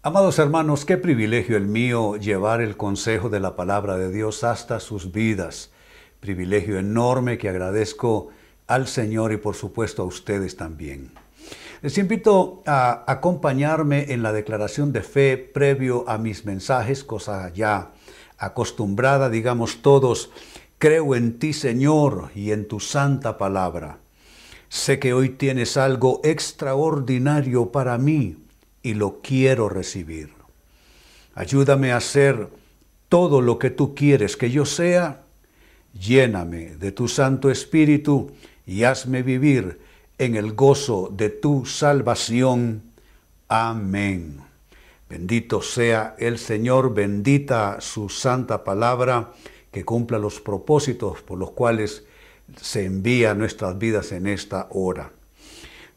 Amados hermanos, qué privilegio el mío llevar el consejo de la palabra de Dios hasta sus vidas. Privilegio enorme que agradezco al Señor y por supuesto a ustedes también. Les invito a acompañarme en la declaración de fe previo a mis mensajes, cosa ya acostumbrada, digamos todos, creo en ti Señor y en tu santa palabra. Sé que hoy tienes algo extraordinario para mí y lo quiero recibir. Ayúdame a hacer todo lo que tú quieres que yo sea. Lléname de tu Santo Espíritu y hazme vivir en el gozo de tu salvación. Amén. Bendito sea el Señor, bendita su santa palabra, que cumpla los propósitos por los cuales se envía nuestras vidas en esta hora.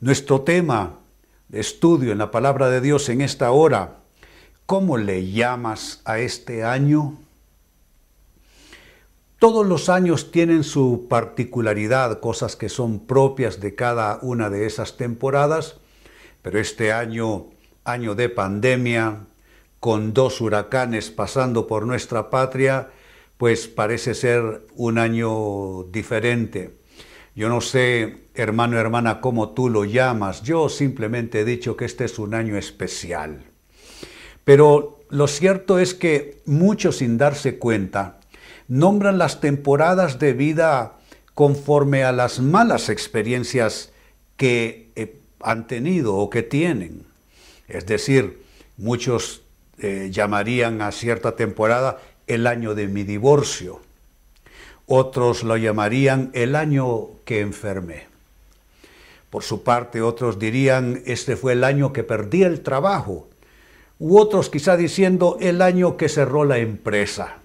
Nuestro tema estudio en la palabra de Dios en esta hora, ¿cómo le llamas a este año? Todos los años tienen su particularidad, cosas que son propias de cada una de esas temporadas, pero este año, año de pandemia, con dos huracanes pasando por nuestra patria, pues parece ser un año diferente. Yo no sé, hermano hermana, cómo tú lo llamas. Yo simplemente he dicho que este es un año especial. Pero lo cierto es que muchos sin darse cuenta nombran las temporadas de vida conforme a las malas experiencias que eh, han tenido o que tienen. Es decir, muchos eh, llamarían a cierta temporada el año de mi divorcio otros lo llamarían el año que enfermé. Por su parte, otros dirían, este fue el año que perdí el trabajo. U otros quizá diciendo, el año que cerró la empresa.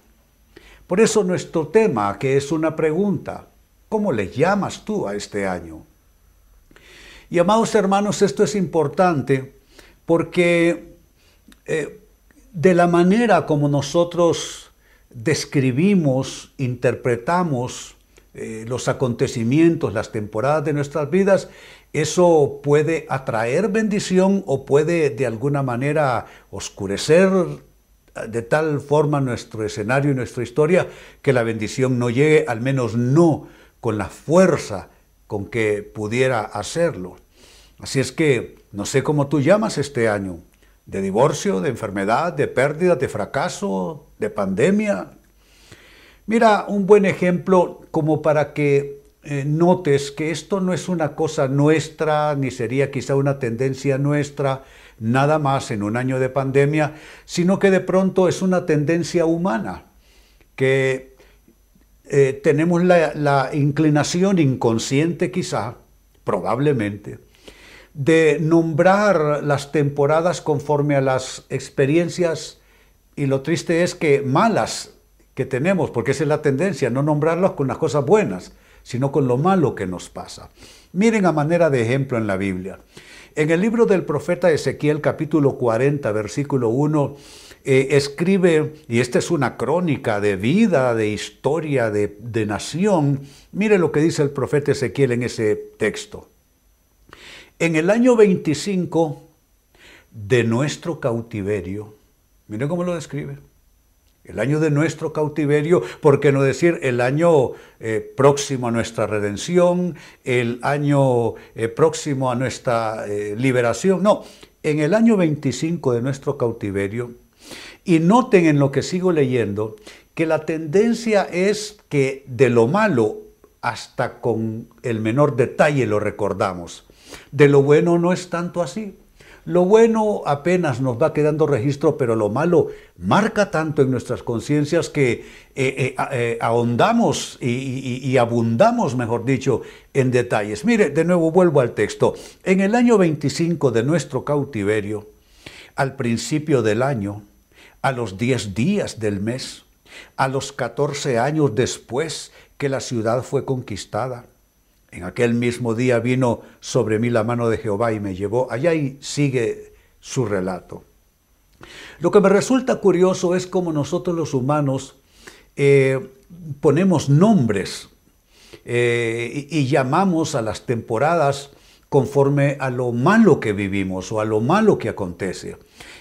Por eso nuestro tema, que es una pregunta, ¿cómo le llamas tú a este año? Y amados hermanos, esto es importante porque eh, de la manera como nosotros describimos, interpretamos eh, los acontecimientos, las temporadas de nuestras vidas, eso puede atraer bendición o puede de alguna manera oscurecer de tal forma nuestro escenario y nuestra historia que la bendición no llegue, al menos no con la fuerza con que pudiera hacerlo. Así es que no sé cómo tú llamas este año, de divorcio, de enfermedad, de pérdida, de fracaso, de pandemia. Mira, un buen ejemplo como para que eh, notes que esto no es una cosa nuestra, ni sería quizá una tendencia nuestra, nada más en un año de pandemia, sino que de pronto es una tendencia humana, que eh, tenemos la inclinación inconsciente quizá, probablemente, de nombrar las temporadas conforme a las experiencias y lo triste es que malas que tenemos, porque esa es la tendencia, no nombrarlas con las cosas buenas, sino con lo malo que nos pasa. Miren a manera de ejemplo en la Biblia. En el libro del profeta Ezequiel capítulo 40, versículo 1, eh, escribe, y esta es una crónica de vida, de historia, de, de nación, mire lo que dice el profeta Ezequiel en ese texto. En el año 25 de nuestro cautiverio, mire cómo lo describe, el año de nuestro cautiverio, por qué no decir el año eh, próximo a nuestra redención, el año eh, próximo a nuestra eh, liberación, no, en el año 25 de nuestro cautiverio, y noten en lo que sigo leyendo, que la tendencia es que de lo malo hasta con el menor detalle lo recordamos. De lo bueno no es tanto así. Lo bueno apenas nos va quedando registro, pero lo malo marca tanto en nuestras conciencias que eh, eh, eh, ahondamos y, abundamos, mejor dicho, en detalles. Mire, de nuevo vuelvo al texto. En el año 25 de nuestro cautiverio, al principio del año, a los 10 días del mes, a los 14 años después que la ciudad fue conquisada, en aquel mismo día vino sobre mí la mano de Jehová y me llevó. Allá y sigue su relato. Lo que me resulta curioso es cómo nosotros los humanos eh, ponemos nombres eh, y, llamamos a las temporadas conforme a lo malo que vivimos o a lo malo que acontece.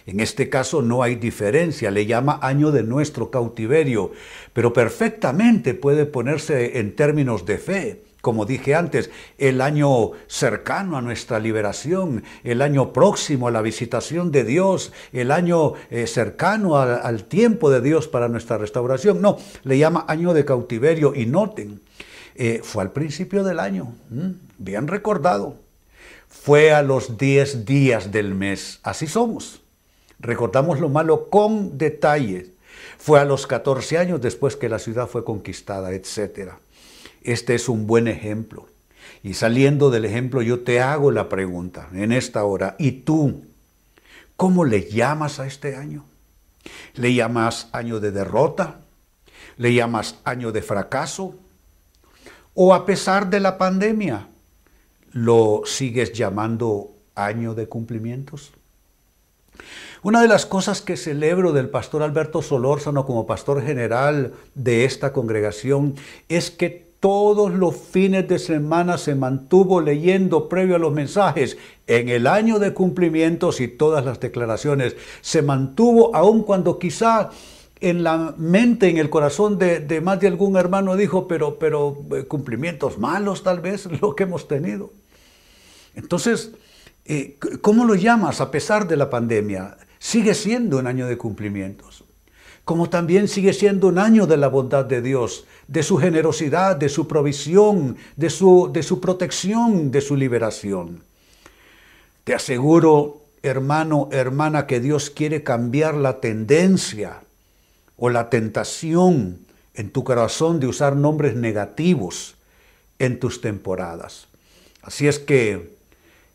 En este caso no hay diferencia, le llama año de nuestro cautiverio, pero perfectamente puede ponerse en términos de fe. Como dije antes, el año cercano a nuestra liberación, el año próximo a la visitación de Dios, el año eh, cercano al tiempo de Dios para nuestra restauración. No, le llama año de cautiverio y noten, eh, fue al principio del año, bien recordado. Fue a los 10 días del mes, así somos. Recordamos lo malo con detalles. Fue a los 14 años después que la ciudad fue conquistada, etcétera. Este es un buen ejemplo. Y saliendo del ejemplo, yo te hago la pregunta en esta hora. ¿Y tú? ¿Cómo le llamas a este año? ¿Le llamas año de derrota? ¿Le llamas año de fracaso? ¿O a pesar de la pandemia, lo sigues llamando año de cumplimientos? Una de las cosas que celebro del pastor Alberto Solórzano como pastor general de esta congregación es que todos los fines de semana se mantuvo leyendo previo a los mensajes. En el año de cumplimientos y todas las declaraciones se mantuvo aun cuando quizá en la mente, en el corazón de, más de algún hermano dijo, pero, pero eh, cumplimientos malos tal vez lo que hemos tenido. Entonces, eh, ¿cómo lo llamas a pesar de la pandemia? Sigue siendo un año de cumplimientos como también sigue siendo un año de la bondad de Dios, de su generosidad, de su provisión, de su, de su protección, de su liberación. Te aseguro, hermano, hermana, que Dios quiere cambiar la tendencia o la tentación en tu corazón de usar nombres negativos en tus temporadas. Así es que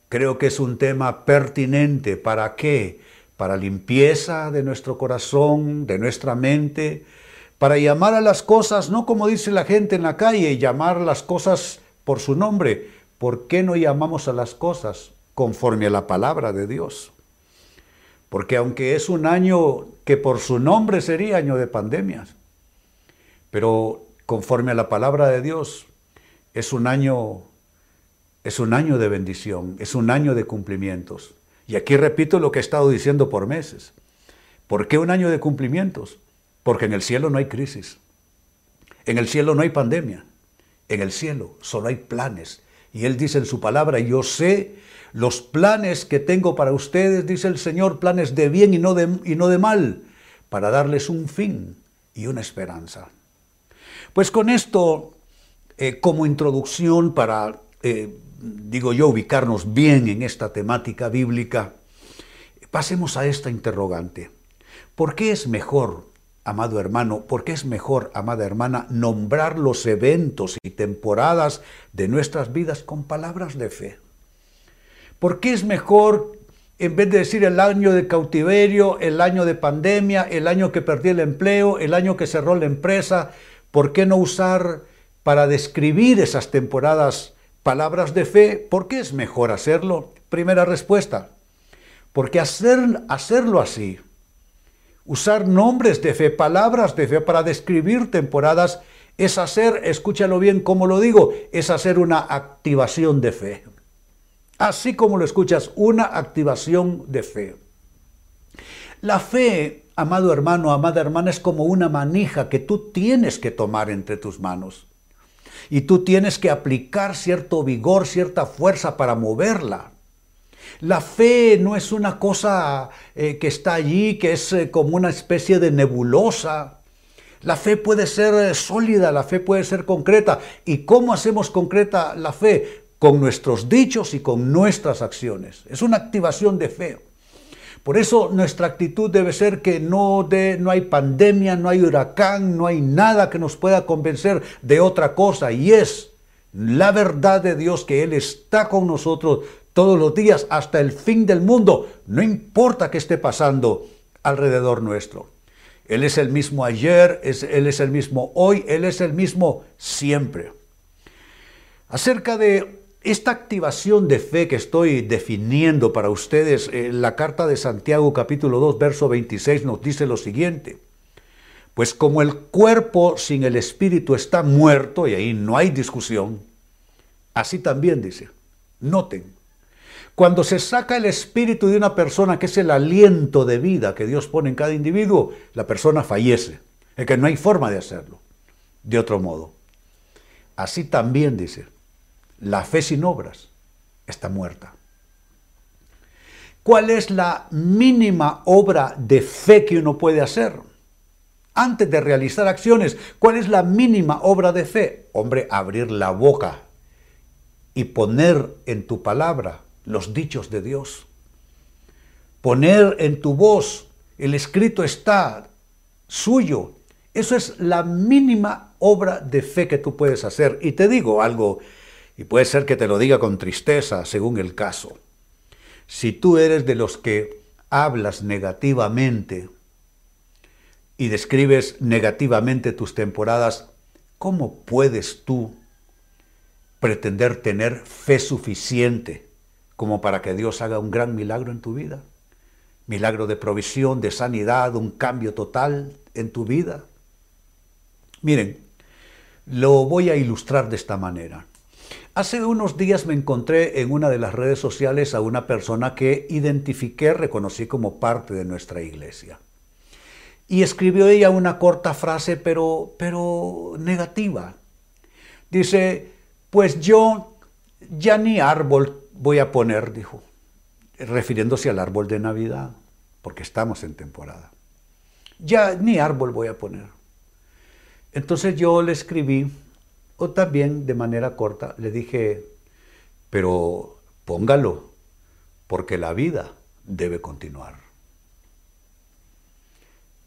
creo que es un tema pertinente. ¿Para qué? Para limpieza de nuestro corazón, de nuestra mente, para llamar a las cosas, no como dice la gente en la calle, llamar las cosas por su nombre. ¿Por qué no llamamos a las cosas conforme a la palabra de Dios? Porque aunque es un año que por su nombre sería año de pandemias, pero conforme a la palabra de Dios, es un año es un año de bendición, es un año de cumplimientos. Y aquí repito lo que he estado diciendo por meses. ¿Por qué un año de cumplimientos? Porque en el cielo no hay crisis. En el cielo no hay pandemia. En el cielo solo hay planes. Y Él dice en su palabra, yo sé los planes que tengo para ustedes, dice el Señor, planes de bien y no de, y no de mal, para darles un fin y una esperanza. Pues con esto, eh, como introducción para eh, digo yo, ubicarnos bien en esta temática bíblica, pasemos a esta interrogante. ¿Por qué es mejor, amado hermano, por qué es mejor, amada hermana, nombrar los eventos y temporadas de nuestras vidas con palabras de fe? ¿Por qué es mejor, en vez de decir el año de cautiverio, el año de pandemia, el año que perdí el empleo, el año que cerró la empresa, ¿por qué no usar para describir esas temporadas palabras de fe, ¿por qué es mejor hacerlo? Primera respuesta, porque hacer, hacerlo así, usar nombres de fe, palabras de fe para describir temporadas, es hacer, escúchalo bien como lo digo, es hacer una activación de fe. Así como lo escuchas, una activación de fe. La fe, amado hermano, amada hermana, es como una manija que tú tienes que tomar entre tus manos y tú tienes que aplicar cierto vigor, cierta fuerza para moverla. La fe no es una cosa eh, que está allí, que es eh, como una especie de nebulosa. La fe puede ser eh, sólida, la fe puede ser concreta. ¿Y cómo hacemos concreta la fe? Con nuestros dichos y con nuestras acciones. Es una activación de fe. Por eso nuestra actitud debe ser que no, de, no hay pandemia, no hay huracán, no hay nada que nos pueda convencer de otra cosa. Y es la verdad de Dios que Él está con nosotros todos los días hasta el fin del mundo. No importa qué esté pasando alrededor nuestro. Él es el mismo ayer, es, Él es el mismo hoy, Él es el mismo siempre. Acerca de esta activación de fe que estoy definiendo para ustedes, eh, la carta de Santiago capítulo 2, verso 26 nos dice lo siguiente. Pues como el cuerpo sin el espíritu está muerto, y ahí no hay discusión, así también dice, noten, Cuando se saca el espíritu de una persona, que es el aliento de vida que Dios pone en cada individuo, la persona fallece. Es que no hay forma de hacerlo de otro modo. Así también dice, la fe sin obras está muerta. ¿Cuál es la mínima obra de fe que uno puede hacer? Antes de realizar acciones, ¿cuál es la mínima obra de fe? Hombre, abrir la boca y poner en tu palabra los dichos de Dios. Poner en tu voz, el escrito está suyo. Eso es la mínima obra de fe que tú puedes hacer. Y te digo algo, y puede ser que te lo diga con tristeza, según el caso. Si tú eres de los que hablas negativamente y describes negativamente tus temporadas, ¿cómo puedes tú pretender tener fe suficiente como para que Dios haga un gran milagro en tu vida? Milagro de provisión, de sanidad, un cambio total en tu vida. Miren, lo voy a ilustrar de esta manera. Hace unos días me encontré en una de las redes sociales a una persona que identifiqué, reconocí como parte de nuestra iglesia. Y escribió ella una corta frase, pero, pero negativa. Dice, pues yo ya ni árbol voy a poner, dijo, refiriéndose al árbol de Navidad, porque estamos en temporada. Ya ni árbol voy a poner. Entonces yo le escribí, o también de manera corta, le dije, pero póngalo, porque la vida debe continuar.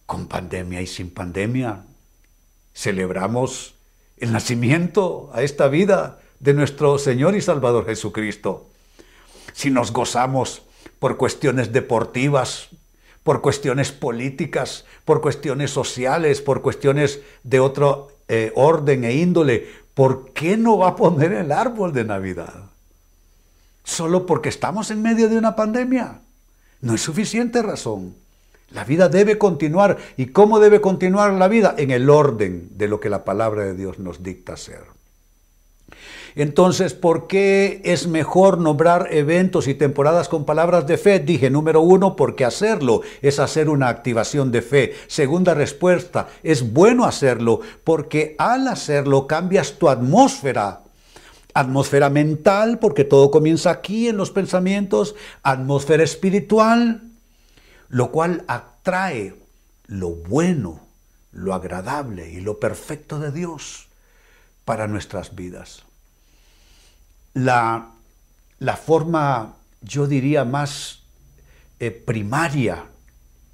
Con pandemia y sin pandemia, celebramos el nacimiento a esta vida de nuestro Señor y Salvador Jesucristo. Si nos gozamos por cuestiones deportivas, por cuestiones políticas, por cuestiones sociales, por cuestiones de otro eh, orden e índole, ¿por qué no va a poner el árbol de Navidad? ¿Solo porque estamos en medio de una pandemia? No es suficiente razón. La vida debe continuar. ¿Y cómo debe continuar la vida? En el orden de lo que la palabra de Dios nos dicta hacer. Entonces, ¿por qué es mejor nombrar eventos y temporadas con palabras de fe? Dije, número uno, porque hacerlo es hacer una activación de fe. Segunda respuesta, es bueno hacerlo porque al hacerlo cambias tu atmósfera atmósfera mental, porque todo comienza aquí en los pensamientos, atmósfera espiritual, lo cual atrae lo bueno, lo agradable y lo perfecto de Dios para nuestras vidas la, forma, yo diría, más eh, primaria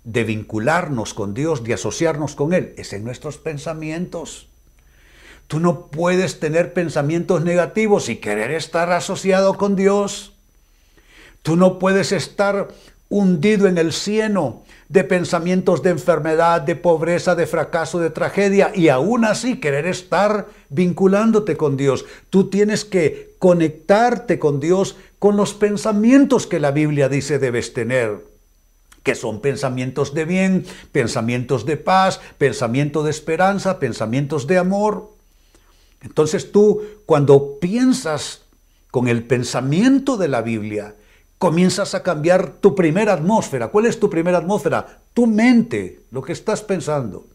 de vincularnos con Dios, de asociarnos con Él, es en nuestros pensamientos. Tú no puedes tener pensamientos negativos y querer estar asociado con Dios. Tú no puedes estar hundido en el cieno de pensamientos de enfermedad, de pobreza, de fracaso, de tragedia, y aún así querer estar vinculándote con Dios. Tú tienes que conectarte con Dios con los pensamientos que la Biblia dice debes tener que son pensamientos de bien, pensamientos de paz, pensamientos de esperanza, pensamientos de amor. Entonces tú, cuando piensas con el pensamiento de la Biblia, comienzas a cambiar tu primera atmósfera. ¿Cuál es tu primera atmósfera? Tu mente, lo que estás pensando.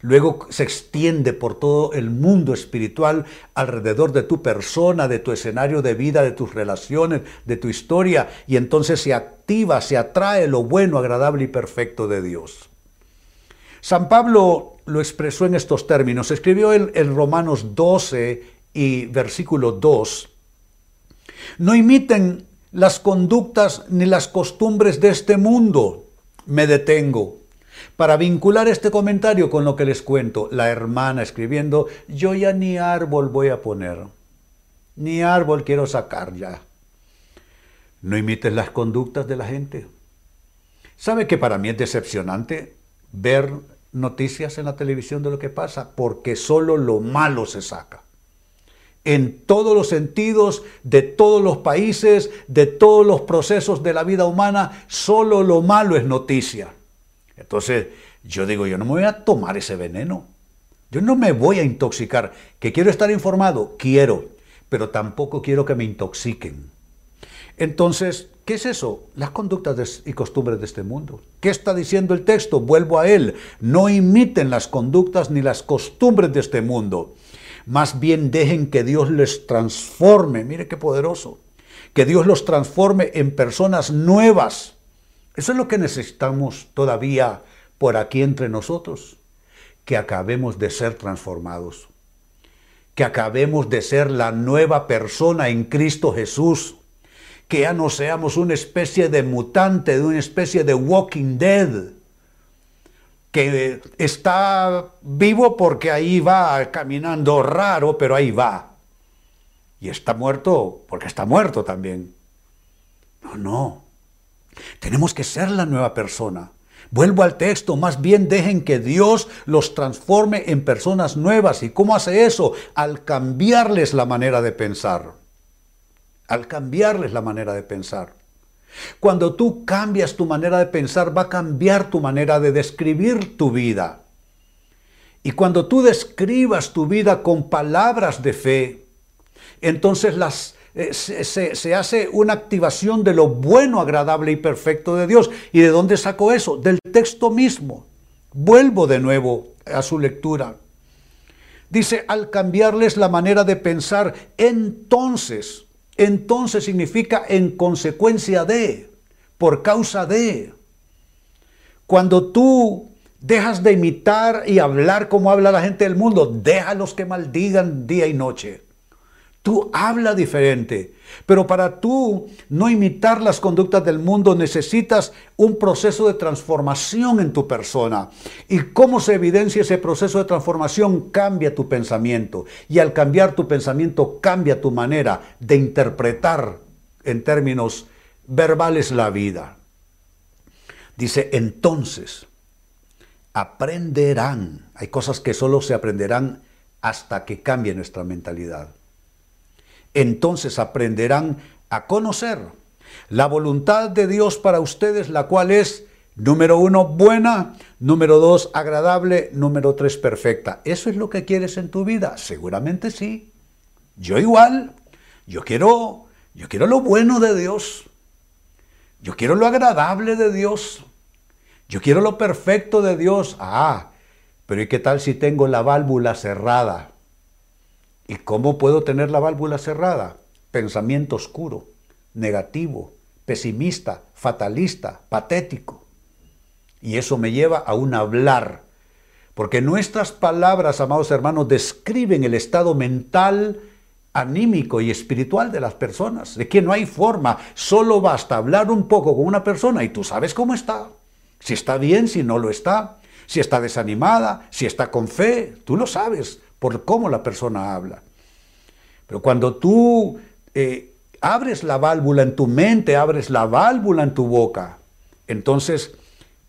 Luego se extiende por todo el mundo espiritual alrededor de tu persona, de tu escenario de vida, de tus relaciones, de tu historia, y entonces se activa, se atrae lo bueno, agradable y perfecto de Dios. San Pablo lo expresó en estos términos, escribió en, en Romanos 12 y versículo 2, no imiten las conductas ni las costumbres de este mundo. Me detengo. Para vincular este comentario con lo que les cuento, la hermana escribiendo, yo ya ni árbol voy a poner, ni árbol quiero sacar ya. No imites las conductas de la gente. ¿Sabe que para mí es decepcionante ver noticias en la televisión de lo que pasa? Porque solo lo malo se saca en todos los sentidos, de todos los países, de todos los procesos de la vida humana, solo lo malo es noticia. Entonces, yo digo, yo no me voy a tomar ese veneno. Yo no me voy a intoxicar. ¿Que quiero estar informado? Quiero, pero tampoco quiero que me intoxiquen. Entonces, ¿qué es eso? Las conductas y costumbres de este mundo. ¿Qué está diciendo el texto? Vuelvo a él. No imiten las conductas ni las costumbres de este mundo. Más bien dejen que Dios les transforme. Mire qué poderoso. Que Dios los transforme en personas nuevas. Eso es lo que necesitamos todavía por aquí entre nosotros. Que acabemos de ser transformados. Que acabemos de ser la nueva persona en Cristo Jesús que ya no seamos una especie de mutante, de una especie de walking dead, que está vivo porque ahí va caminando raro, pero ahí va. Y está muerto porque está muerto también. No, no. Tenemos que ser la nueva persona. Vuelvo al texto, más bien dejen que Dios los transforme en personas nuevas. ¿Y cómo hace eso? Al cambiarles la manera de pensar al cambiarles la manera de pensar. Cuando tú cambias tu manera de pensar, va a cambiar tu manera de describir tu vida. Y cuando tú describas tu vida con palabras de fe, entonces las, eh, se, se, hace una activación de lo bueno, agradable y perfecto de Dios. ¿Y de dónde sacó eso? Del texto mismo. Vuelvo de nuevo a su lectura. Dice, al cambiarles la manera de pensar, entonces entonces significa en consecuencia de, por causa de. Cuando tú dejas de imitar y hablar como habla la gente del mundo, déjalos que maldigan día y noche. Tú habla diferente. Pero para tú no imitar las conductas del mundo necesitas un proceso de transformación en tu persona. ¿Y cómo se evidencia ese proceso de transformación? Cambia tu pensamiento. Y al cambiar tu pensamiento cambia tu manera de interpretar en términos verbales la vida. Dice, entonces, aprenderán. Hay cosas que solo se aprenderán hasta que cambie nuestra mentalidad entonces aprenderán a conocer la voluntad de Dios para ustedes, la cual es, número uno, buena, número dos, agradable, número tres, perfecta. ¿Eso es lo que quieres en tu vida? Seguramente sí. Yo igual. Yo quiero, yo quiero lo bueno de Dios. Yo quiero lo agradable de Dios. Yo quiero lo perfecto de Dios. Ah, pero ¿y qué tal si tengo la válvula cerrada? ¿Y cómo puedo tener la válvula cerrada? Pensamiento oscuro, negativo, pesimista, fatalista, patético. Y eso me lleva a un hablar. Porque nuestras palabras, amados hermanos, describen el estado mental, anímico y espiritual de las personas. De que no hay forma, solo basta hablar un poco con una persona y tú sabes cómo está. Si está bien, si no lo está. Si está desanimada, si está con fe, tú lo sabes por cómo la persona habla. Pero cuando tú eh, abres la válvula en tu mente, abres la válvula en tu boca, entonces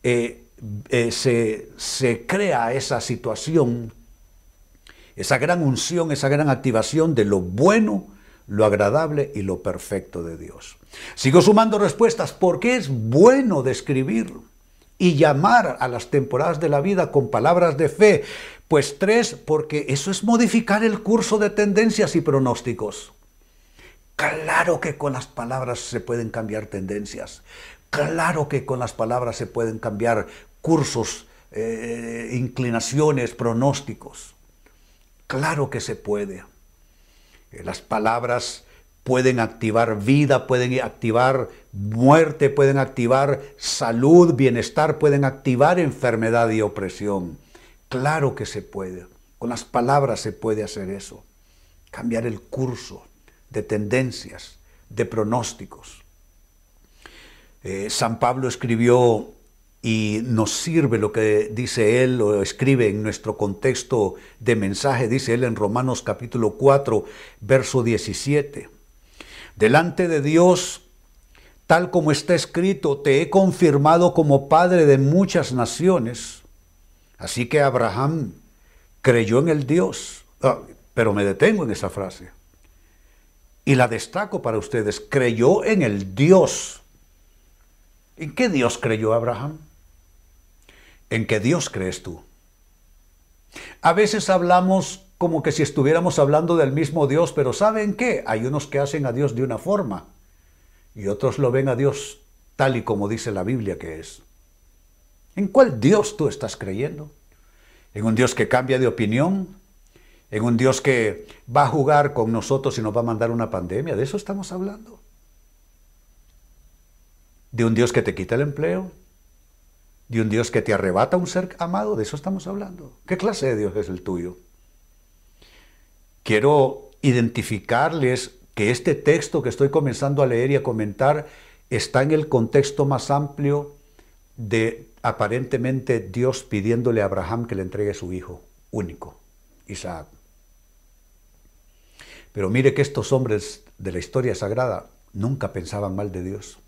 eh, eh, se, se crea esa situación, esa gran unción, esa gran activación de lo bueno, lo agradable y lo perfecto de Dios. Sigo sumando respuestas porque es bueno describir y llamar a las temporadas de la vida con palabras de fe. Pues tres, porque eso es modificar el curso de tendencias y pronósticos. Claro que con las palabras se pueden cambiar tendencias. Claro que con las palabras se pueden cambiar cursos, eh, inclinaciones, pronósticos. Claro que se puede. Eh, las palabras pueden activar vida, pueden activar muerte, pueden activar salud, bienestar, pueden activar enfermedad y opresión. Claro que se puede. Con las palabras se puede hacer eso. Cambiar el curso de tendencias, de pronósticos. Eh, San Pablo escribió y nos sirve lo que dice él o escribe en nuestro contexto de mensaje, dice él en Romanos capítulo 4, verso 17. Delante de Dios, tal como está escrito, te he confirmado como padre de muchas naciones. Así que Abraham creyó en el Dios. Ah, pero me detengo en esa frase. Y la destaco para ustedes. Creyó en el Dios. ¿En qué Dios creyó Abraham? ¿En qué Dios crees tú? A veces hablamos como que si estuviéramos hablando del mismo Dios, pero ¿saben qué? Hay unos que hacen a Dios de una forma y otros lo ven a Dios tal y como dice la Biblia que es. ¿En cuál Dios tú estás creyendo? ¿En un Dios que cambia de opinión? ¿En un Dios que va a jugar con nosotros y nos va a mandar una pandemia? ¿De eso estamos hablando? ¿De un Dios que te quita el empleo? ¿De un Dios que te arrebata un ser amado? De eso estamos hablando. ¿Qué clase de Dios es el tuyo? Quiero identificarles que este texto que estoy comenzando a leer y a comentar está en el contexto más amplio de aparentemente Dios pidiéndole a Abraham que le entregue su hijo único, Isaac. Pero mire que estos hombres de la historia sagrada nunca pensaban mal de Dios.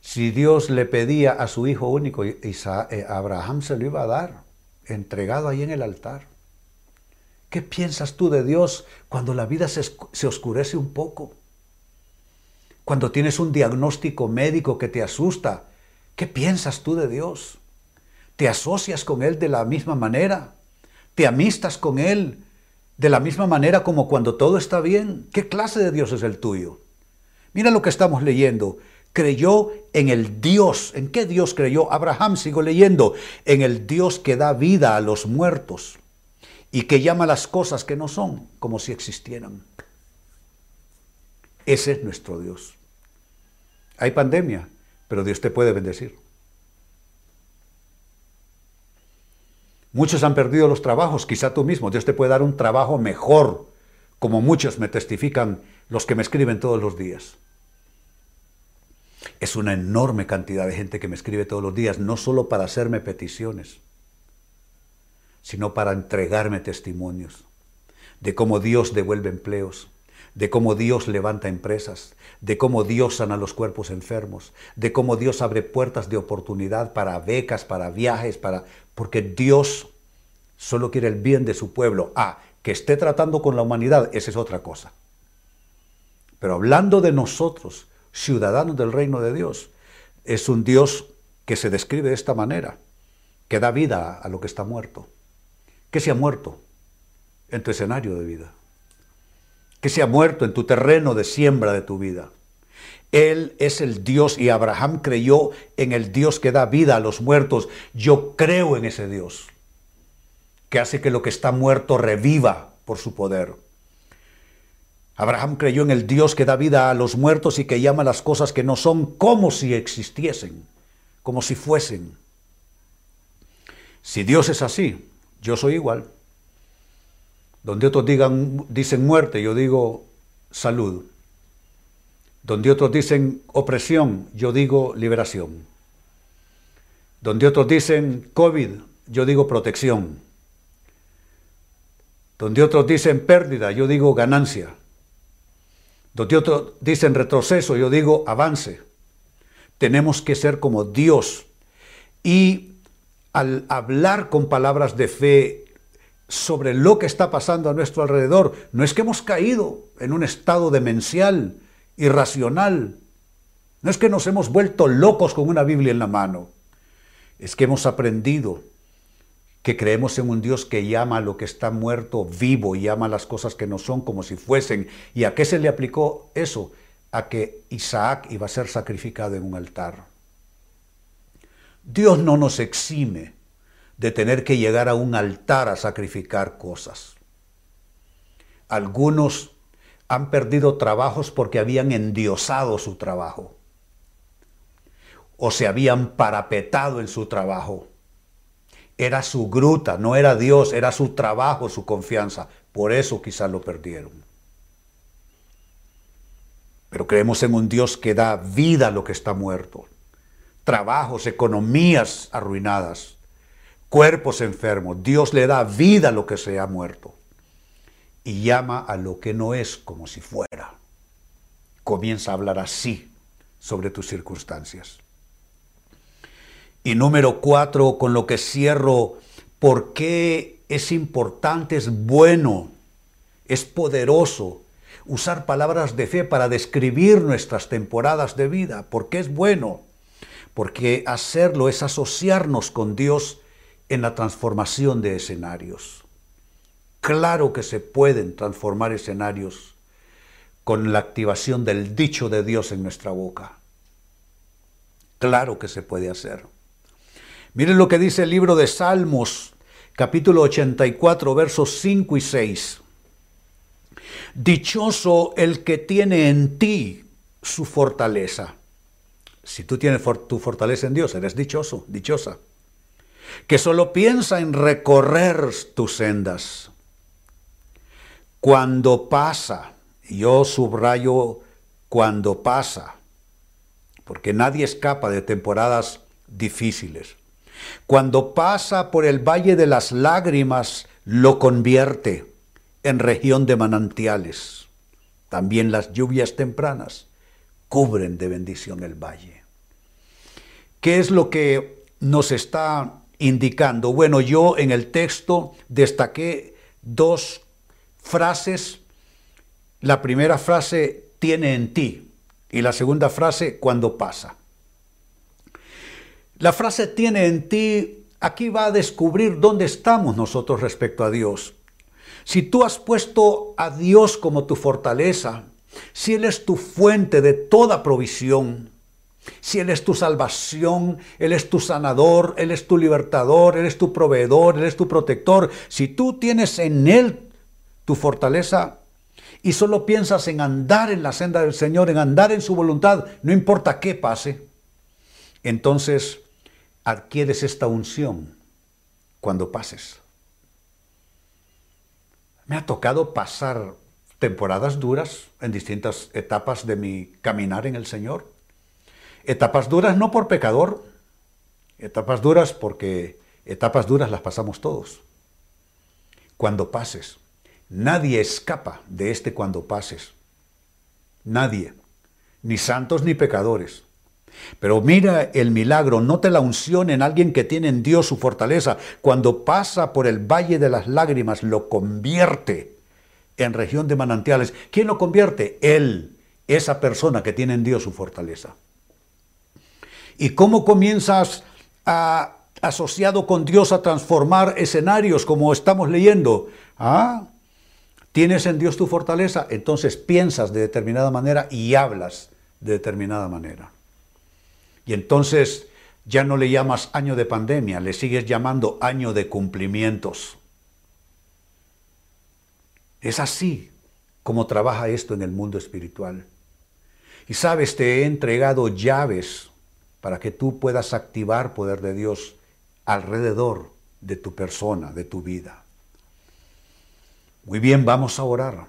Si Dios le pedía a su hijo único, Isaac, eh, Abraham se lo iba a dar, entregado ahí en el altar. ¿Qué piensas tú de Dios cuando la vida se, se oscurece un poco? Cuando tienes un diagnóstico médico que te asusta, ¿qué piensas tú de Dios? ¿Te asocias con Él de la misma manera? ¿Te amistas con Él de la misma manera como cuando todo está bien? ¿Qué clase de Dios es el tuyo? Mira lo que estamos leyendo. Creyó en el Dios. ¿En qué Dios creyó? Abraham, sigo leyendo, en el Dios que da vida a los muertos y que llama las cosas que no son como si existieran. Ese es nuestro Dios. Hay pandemia, pero Dios te puede bendecir. Muchos han perdido los trabajos, quizá tú mismo. Dios te puede dar un trabajo mejor, como muchos me testifican los que me escriben todos los días. Es una enorme cantidad de gente que me escribe todos los días, no solo para hacerme peticiones, sino para entregarme testimonios de cómo Dios devuelve empleos, de cómo Dios levanta empresas, de cómo Dios sana los cuerpos enfermos, de cómo Dios abre puertas de oportunidad para becas, para viajes, para porque Dios solo quiere el bien de su pueblo. Ah, que esté tratando con la humanidad, esa es otra cosa. Pero hablando de nosotros, ciudadanos del reino de Dios, es un Dios que se describe de esta manera, que da vida a lo que está muerto que se ha muerto en tu escenario de vida, que se ha muerto en tu terreno de siembra de tu vida. Él es el Dios y Abraham creyó en el Dios que da vida a los muertos. Yo creo en ese Dios, que hace que lo que está muerto reviva por su poder. Abraham creyó en el Dios que da vida a los muertos y que llama las cosas que no son como si existiesen, como si fuesen. Si Dios es así, yo soy igual. Donde otros digan, dicen muerte, yo digo salud. Donde otros dicen opresión, yo digo liberación. Donde otros dicen COVID, yo digo protección. Donde otros dicen pérdida, yo digo ganancia. Donde otros dicen retroceso, yo digo avance. Tenemos que ser como Dios. Y al hablar con palabras de fe sobre lo que está pasando a nuestro alrededor, no es que hemos caído en un estado demencial, irracional, no es que nos hemos vuelto locos con una Biblia en la mano, es que hemos aprendido que creemos en un Dios que llama a lo que está muerto vivo y llama a las cosas que no son como si fuesen. ¿Y a qué se le aplicó eso? A que Isaac iba a ser sacrificado en un altar. Dios no nos exime de tener que llegar a un altar a sacrificar cosas. Algunos han perdido trabajos porque habían endiosado su trabajo o se habían parapetado en su trabajo. Era su gruta, no era Dios, era su trabajo, su confianza. Por eso quizás lo perdieron. Pero creemos en un Dios que da vida a lo que está muerto trabajos, economías arruinadas, cuerpos enfermos. Dios le da vida a lo que se ha muerto y llama a lo que no es como si fuera. Comienza a hablar así sobre tus circunstancias. Y número cuatro, con lo que cierro, ¿por qué es importante, es bueno, es poderoso usar palabras de fe para describir nuestras temporadas de vida? ¿Por qué es bueno? porque hacerlo es asociarnos con Dios en la transformación de escenarios. Claro que se pueden transformar escenarios con la activación del dicho de Dios en nuestra boca. Claro que se puede hacer. Miren lo que dice el libro de Salmos, capítulo 84, versos 5 y 6. Dichoso el que tiene en ti su fortaleza. Si tú tienes tu fortaleza en Dios, eres dichoso, dichosa. Que solo piensa en recorrer tus sendas. Cuando pasa, yo subrayo cuando pasa, porque nadie escapa de temporadas difíciles. Cuando pasa por el valle de las lágrimas, lo convierte en región de manantiales. También las lluvias tempranas cubren de bendición el valle. ¿Qué es lo que nos está indicando? Bueno, yo en el texto destaqué dos frases. La primera frase tiene en ti y la segunda frase cuando pasa. La frase tiene en ti aquí va a descubrir dónde estamos nosotros respecto a Dios. Si tú has puesto a Dios como tu fortaleza, si Él es tu fuente de toda provisión, si Él es tu salvación, Él es tu sanador, Él es tu libertador, Él es tu proveedor, Él es tu protector, si tú tienes en Él tu fortaleza y solo piensas en andar en la senda del Señor, en andar en su voluntad, no importa qué pase, entonces adquieres esta unción cuando pases. Me ha tocado pasar temporadas duras en distintas etapas de mi caminar en el Señor. Etapas duras no por pecador, etapas duras porque etapas duras las pasamos todos. Cuando pases, nadie escapa de este cuando pases. Nadie, ni santos ni pecadores. Pero mira el milagro, nota la unción en alguien que tiene en Dios su fortaleza. Cuando pasa por el valle de las lágrimas, lo convierte en región de manantiales. ¿Quién lo convierte? Él, esa persona que tiene en Dios su fortaleza. ¿Y cómo comienzas asociado con Dios a transformar escenarios como estamos leyendo? Ah, tienes en Dios tu fortaleza, entonces piensas de determinada manera y hablas de determinada manera. Y entonces ya no le llamas año de pandemia, le sigues llamando año de cumplimientos. Es así como trabaja esto en el mundo espiritual. Y sabes, te he entregado llaves para que tú puedas activar poder de Dios alrededor de tu persona, de tu vida. Muy bien, vamos a orar.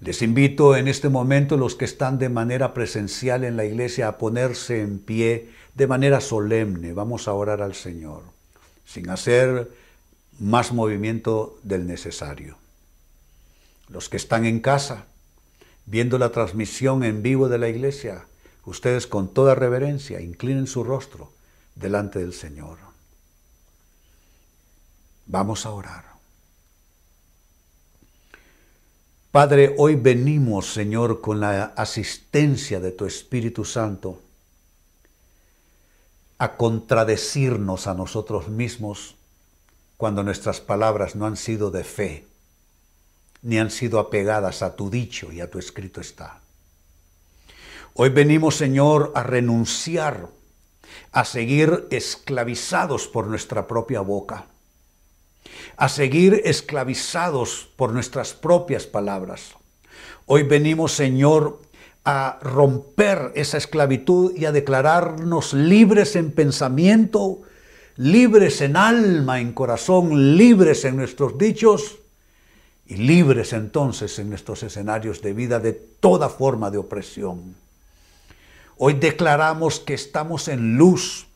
Les invito en este momento los que están de manera presencial en la iglesia a ponerse en pie de manera solemne. Vamos a orar al Señor, sin hacer más movimiento del necesario los que están en casa, viendo la transmisión en vivo de la iglesia, ustedes con toda reverencia inclinen su rostro delante del Señor. Vamos a orar. Padre, hoy venimos, Señor, con la asistencia de tu Espíritu Santo a contradecirnos a nosotros mismos cuando nuestras palabras no han sido de fe ni han sido apegadas a tu dicho y a tu escrito está. Hoy venimos, Señor, a renunciar a seguir esclavizados por nuestra propia boca, a seguir esclavizados por nuestras propias palabras. Hoy venimos, Señor, a romper esa esclavitud y a declararnos libres en pensamiento, libres en alma, en corazón, libres en nuestros dichos y libres entonces en nuestros escenarios de vida de toda forma de opresión. Hoy declaramos que estamos en luz.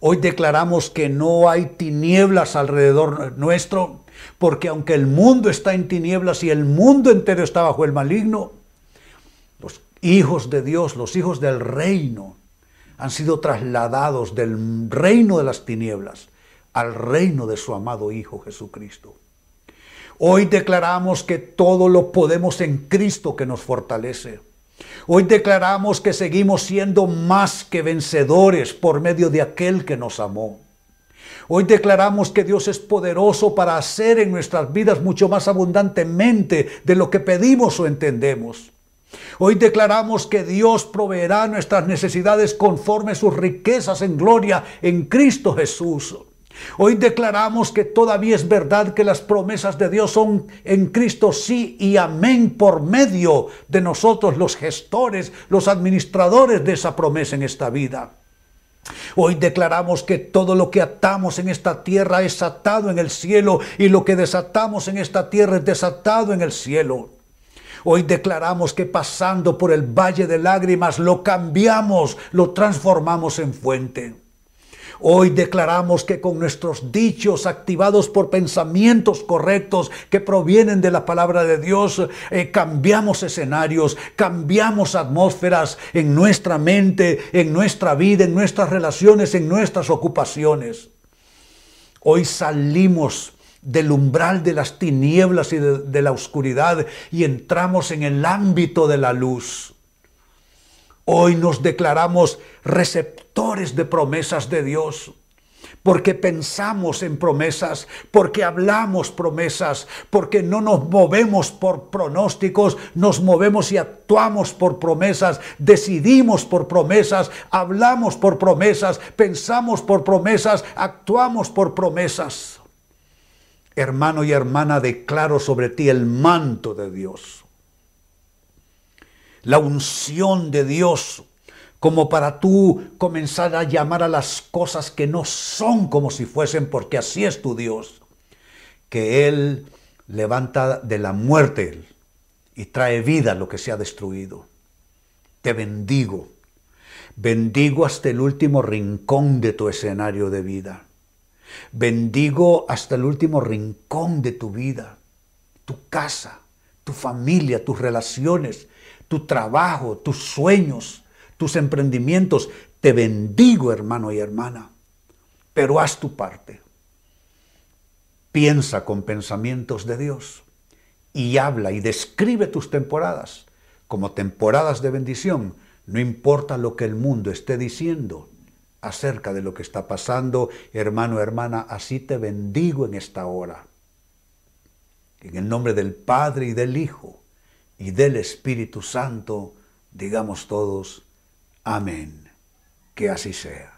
Hoy declaramos que no hay tinieblas alrededor nuestro, porque aunque el mundo está en tinieblas y el mundo entero está bajo el maligno, los hijos de Dios, los hijos del reino, han sido trasladados del reino de las tinieblas al reino de su amado Hijo Jesucristo. Hoy declaramos que todo lo podemos en Cristo que nos fortalece. Hoy declaramos que seguimos siendo más que vencedores por medio de aquel que nos amó. Hoy declaramos que Dios es poderoso para hacer en nuestras vidas mucho más abundantemente de lo que pedimos o entendemos. Hoy declaramos que Dios proveerá nuestras necesidades conforme sus riquezas en gloria en Cristo Jesús. Hoy declaramos que todavía es verdad que las promesas de Dios son en Cristo sí y amén por medio de nosotros los gestores, los administradores de esa promesa en esta vida. Hoy declaramos que todo lo que atamos en esta tierra es atado en el cielo y lo que desatamos en esta tierra es desatado en el cielo. Hoy declaramos que pasando por el valle de lágrimas lo cambiamos, lo transformamos en fuente. Hoy declaramos que con nuestros dichos activados por pensamientos correctos que provienen de la palabra de Dios, eh, cambiamos escenarios, cambiamos atmósferas en nuestra mente, en nuestra vida, en nuestras relaciones, en nuestras ocupaciones. Hoy salimos del umbral de las tinieblas y de la oscuridad y entramos en el ámbito de la luz. Hoy nos declaramos receptores de promesas de Dios. Porque pensamos en promesas, porque hablamos promesas, porque no nos movemos por pronósticos, nos movemos y actuamos por promesas, decidimos por promesas, hablamos por promesas, pensamos por promesas, actuamos por promesas. Hermano y hermana, declaro sobre ti el manto de Dios la unción de Dios, como para tú comenzar a llamar a las cosas que no son como si fuesen, porque así es tu Dios, que Él levanta de la muerte y trae vida lo que se ha destruido. Te bendigo, bendigo hasta el último rincón de tu escenario de vida. Bendigo hasta el último rincón de tu vida, tu casa, tu familia, tus relaciones, tu trabajo, tus sueños, tus emprendimientos. Te bendigo, hermano y hermana, pero haz tu parte. Piensa con pensamientos de Dios y habla y describe tus temporadas como temporadas de bendición. No importa lo que el mundo esté diciendo acerca de lo que está pasando, hermano, hermana, así te bendigo en esta hora. En el nombre del Padre y del Hijo y del Espíritu Santo, digamos todos, amén. Que así sea.